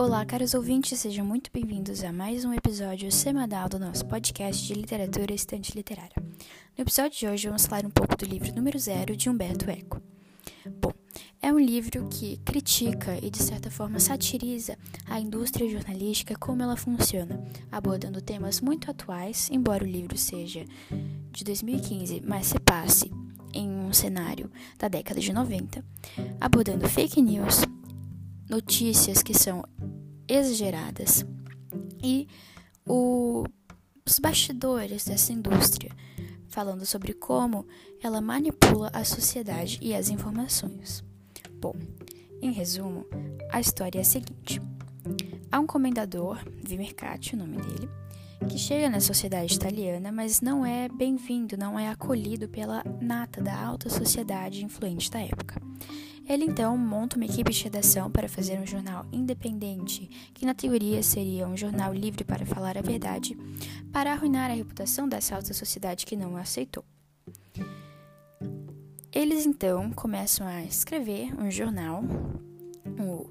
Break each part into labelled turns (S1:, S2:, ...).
S1: Olá, caros ouvintes, sejam muito bem-vindos a mais um episódio semanal do nosso podcast de literatura estante literária. No episódio de hoje, vamos falar um pouco do livro número zero de Humberto Eco. Bom, é um livro que critica e, de certa forma, satiriza a indústria jornalística como ela funciona, abordando temas muito atuais, embora o livro seja de 2015, mas se passe em um cenário da década de 90, abordando fake news, notícias que são exageradas e o, os bastidores dessa indústria, falando sobre como ela manipula a sociedade e as informações. Bom, em resumo, a história é a seguinte: há um comendador, Vimercati, o nome dele, que chega na sociedade italiana, mas não é bem-vindo, não é acolhido pela nata da alta sociedade influente da época. Ele então monta uma equipe de redação para fazer um jornal independente, que na teoria seria um jornal livre para falar a verdade, para arruinar a reputação dessa alta sociedade que não o aceitou. Eles então começam a escrever um jornal,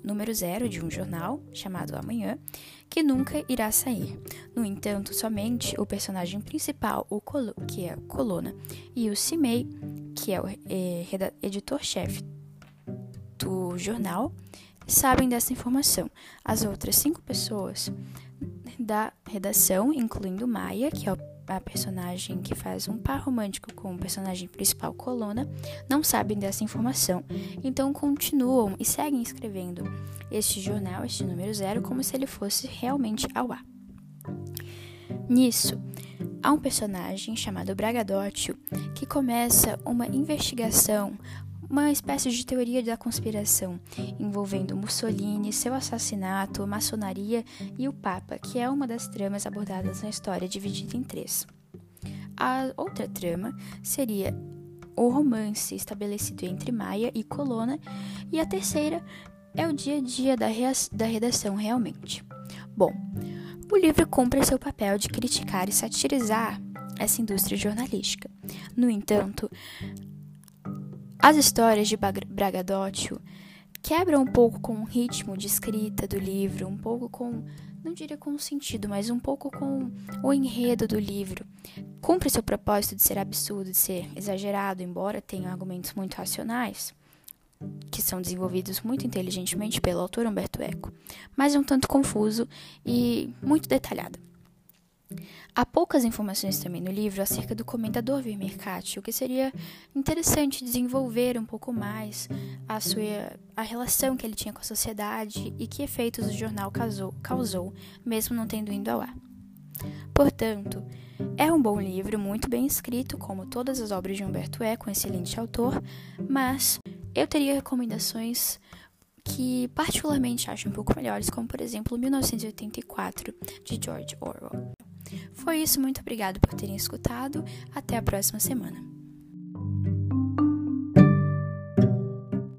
S1: número zero de um jornal chamado Amanhã, que nunca irá sair. No entanto, somente o personagem principal, o Colo, que é Colona, e o Cimei, que é o é, editor-chefe do jornal sabem dessa informação. As outras cinco pessoas da redação, incluindo Maia, que é a personagem que faz um par romântico com o personagem principal, Colona, não sabem dessa informação. Então continuam e seguem escrevendo este jornal, este número zero, como se ele fosse realmente ao ar. Nisso, há um personagem chamado Bragadócio que começa uma investigação uma espécie de teoria da conspiração envolvendo Mussolini, seu assassinato, maçonaria e o Papa, que é uma das tramas abordadas na história dividida em três. A outra trama seria o romance estabelecido entre Maia e Colonna, e a terceira é o dia a dia da, da redação realmente. Bom, o livro cumpre seu papel de criticar e satirizar essa indústria jornalística. No entanto, as histórias de Bragadócio quebram um pouco com o ritmo de escrita do livro, um pouco com, não diria com o sentido, mas um pouco com o enredo do livro. Cumpre seu propósito de ser absurdo, de ser exagerado, embora tenha argumentos muito racionais, que são desenvolvidos muito inteligentemente pelo autor Humberto Eco, mas é um tanto confuso e muito detalhado. Há poucas informações também no livro acerca do comendador Vermercati, o que seria interessante desenvolver um pouco mais a sua a relação que ele tinha com a sociedade e que efeitos o jornal causou, causou mesmo não tendo ido ao ar. Portanto, é um bom livro, muito bem escrito, como todas as obras de Humberto Eco, um excelente autor, mas eu teria recomendações que particularmente acho um pouco melhores, como por exemplo 1984 de George Orwell. Foi isso, muito obrigado por terem escutado. Até a próxima semana.